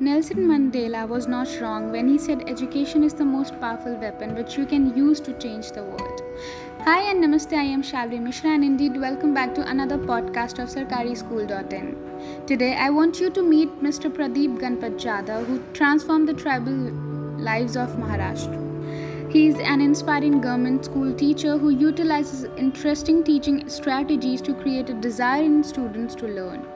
Nelson Mandela was not wrong when he said education is the most powerful weapon which you can use to change the world. Hi and namaste, I am Shalvi Mishra and indeed welcome back to another podcast of SarkariSchool.in. Today I want you to meet Mr. Pradeep Ganpat Jadhav who transformed the tribal lives of Maharashtra. He is an inspiring government school teacher who utilizes interesting teaching strategies to create a desire in students to learn.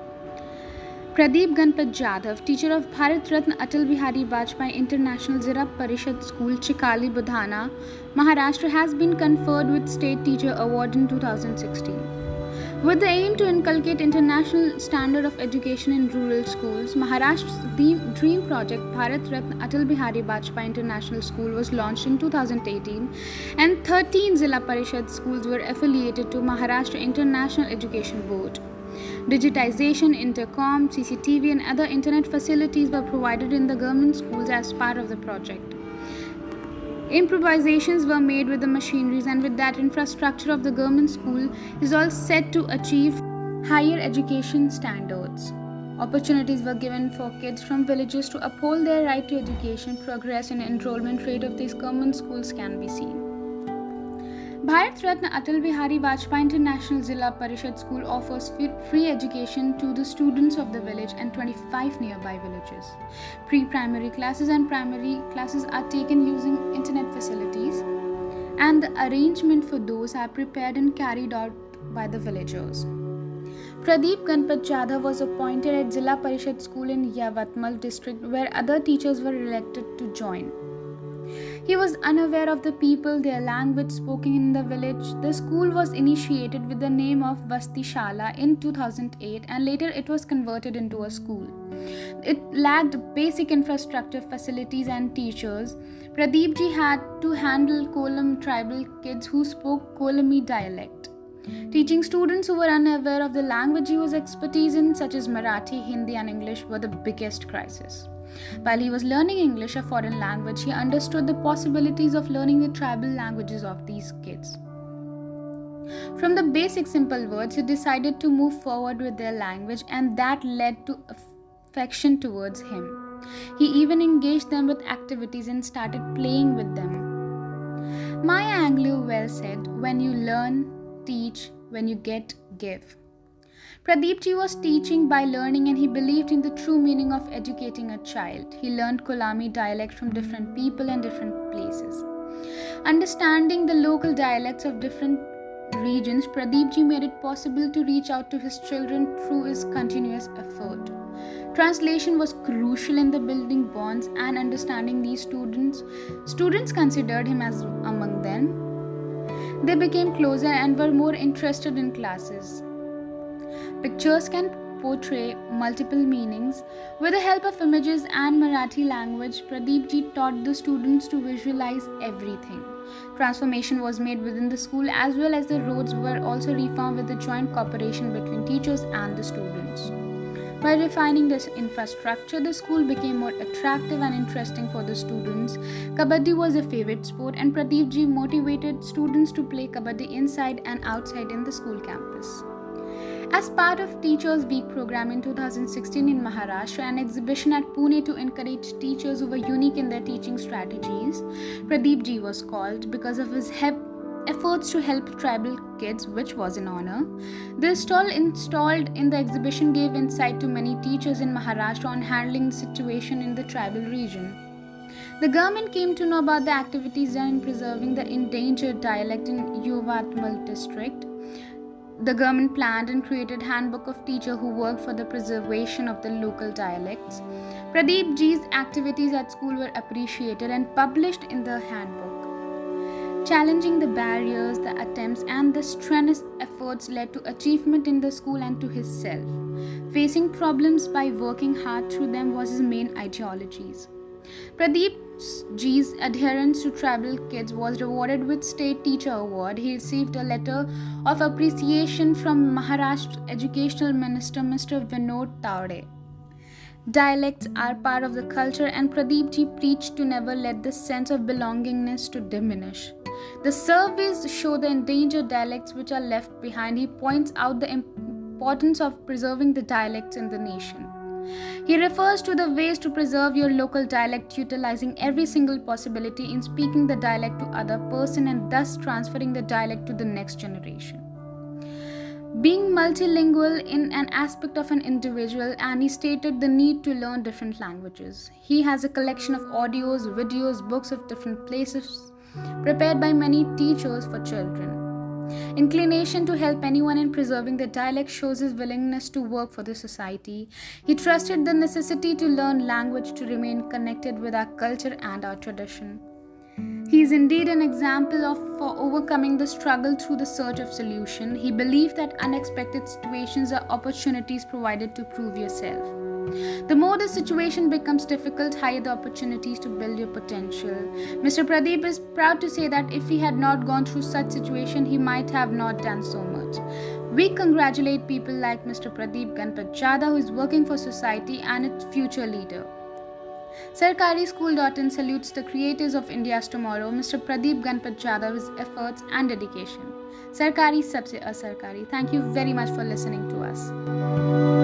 Pradeep Ganpat Jadhav, teacher of Bharat Ratna Atal Bihari Vajpayee International Zilla Parishad School, Chikali, Buldhana, Maharashtra, has been conferred with State Teacher Award in 2016. With the aim to inculcate international standard of education in rural schools, Maharashtra's dream project Bharat Ratna Atal Bihari Vajpayee International School was launched in 2018 and 13 Zilla Parishad schools were affiliated to Maharashtra International Education Board. Digitization, intercom, CCTV, and other internet facilities were provided in the government schools as part of the project. Improvisations were made with the machineries, and with that, infrastructure of the government school is all set to achieve higher education standards. Opportunities were given for kids from villages to uphold their right to education. Progress in enrollment rate of these government schools can be seen. Bharat Ratna Atal Bihari Vajpayee International Zilla Parishad School offers free education to the students of the village and 25 nearby villages. Pre primary classes and primary classes are taken using internet facilities, and the arrangement for those are prepared and carried out by the villagers. Pradeep Ganpat Jadhav was appointed at Zilla Parishad School in Yavatmal district where other teachers were elected to join. He was unaware of the people, their language spoken in the village. The school was initiated with the name of Vasti Shala in 2008 and later it was converted into a school. It lacked basic infrastructure, facilities, and teachers. Pradeep ji had to handle Kolam tribal kids who spoke Kolami dialect. Teaching students who were unaware of the language he was expertise in, such as Marathi, Hindi, and English, were the biggest crisis. While he was learning English, a foreign language, he understood the possibilities of learning the tribal languages of these kids. From the basic simple words, he decided to move forward with their language, and that led to affection towards him. He even engaged them with activities and started playing with them. Maya Angelou well said, When you learn, teach, when you get, give. Pradeep ji was teaching by learning and he believed in the true meaning of educating a child. He learned Kolami dialect from different people and different places. Understanding the local dialects of different regions, Pradeep ji made it possible to reach out to his children through his continuous effort. Translation was crucial in the building bonds and understanding these students. Students considered him as among them. They became closer and were more interested in classes. Pictures can portray multiple meanings. With the help of images and Marathi language, Pradeep ji taught the students to visualize everything. Transformation was made within the school as well as the roads were also reformed with the joint cooperation between teachers and the students. By refining this infrastructure, the school became more attractive and interesting for the students. Kabaddi was a favorite sport, and Pradeep ji motivated students to play kabaddi inside and outside in the school campus. As part of Teachers Week program in 2016 in Maharashtra, an exhibition at Pune to encourage teachers who were unique in their teaching strategies, Pradeep ji was called because of his efforts to help tribal kids, which was an honor. The stall installed in the exhibition gave insight to many teachers in Maharashtra on handling the situation in the tribal region. The government came to know about the activities done in preserving the endangered dialect in Yavatmal district the government planned and created handbook of teacher who worked for the preservation of the local dialects. Pradeep Ji's activities at school were appreciated and published in the handbook. Challenging the barriers, the attempts, and the strenuous efforts led to achievement in the school and to his self. Facing problems by working hard through them was his main ideologies. Pradeep Ji's adherence to tribal kids was rewarded with State Teacher Award. He received a letter of appreciation from Maharashtra Educational Minister Mr. Vinod Tawde. Dialects are part of the culture, and Pradeep ji preached to never let the sense of belongingness to diminish. The surveys show the endangered dialects which are left behind. He points out the importance of preserving the dialects in the nation. He refers to the ways to preserve your local dialect, utilizing every single possibility in speaking the dialect to other person and thus transferring the dialect to the next generation. Being multilingual in an aspect of an individual, Annie stated the need to learn different languages. He has a collection of audios, videos, books of different places prepared by many teachers for children. Inclination to help anyone in preserving the dialect shows his willingness to work for the society. He trusted the necessity to learn language to remain connected with our culture and our tradition. He is indeed an example of for overcoming the struggle through the search of solution. He believed that unexpected situations are opportunities provided to prove yourself. The more the situation becomes difficult, higher the opportunities to build your potential. Mr. Pradeep is proud to say that if he had not gone through such situation, he might have not done so much. We congratulate people like Mr. Pradeep Ganpat who is working for society and its future leader. Sarkari School SarkariSchool.in salutes the creators of India's tomorrow, Mr. Pradeep Ganpat his efforts and dedication. Sarkari Sabse Asarkari. Thank you very much for listening to us.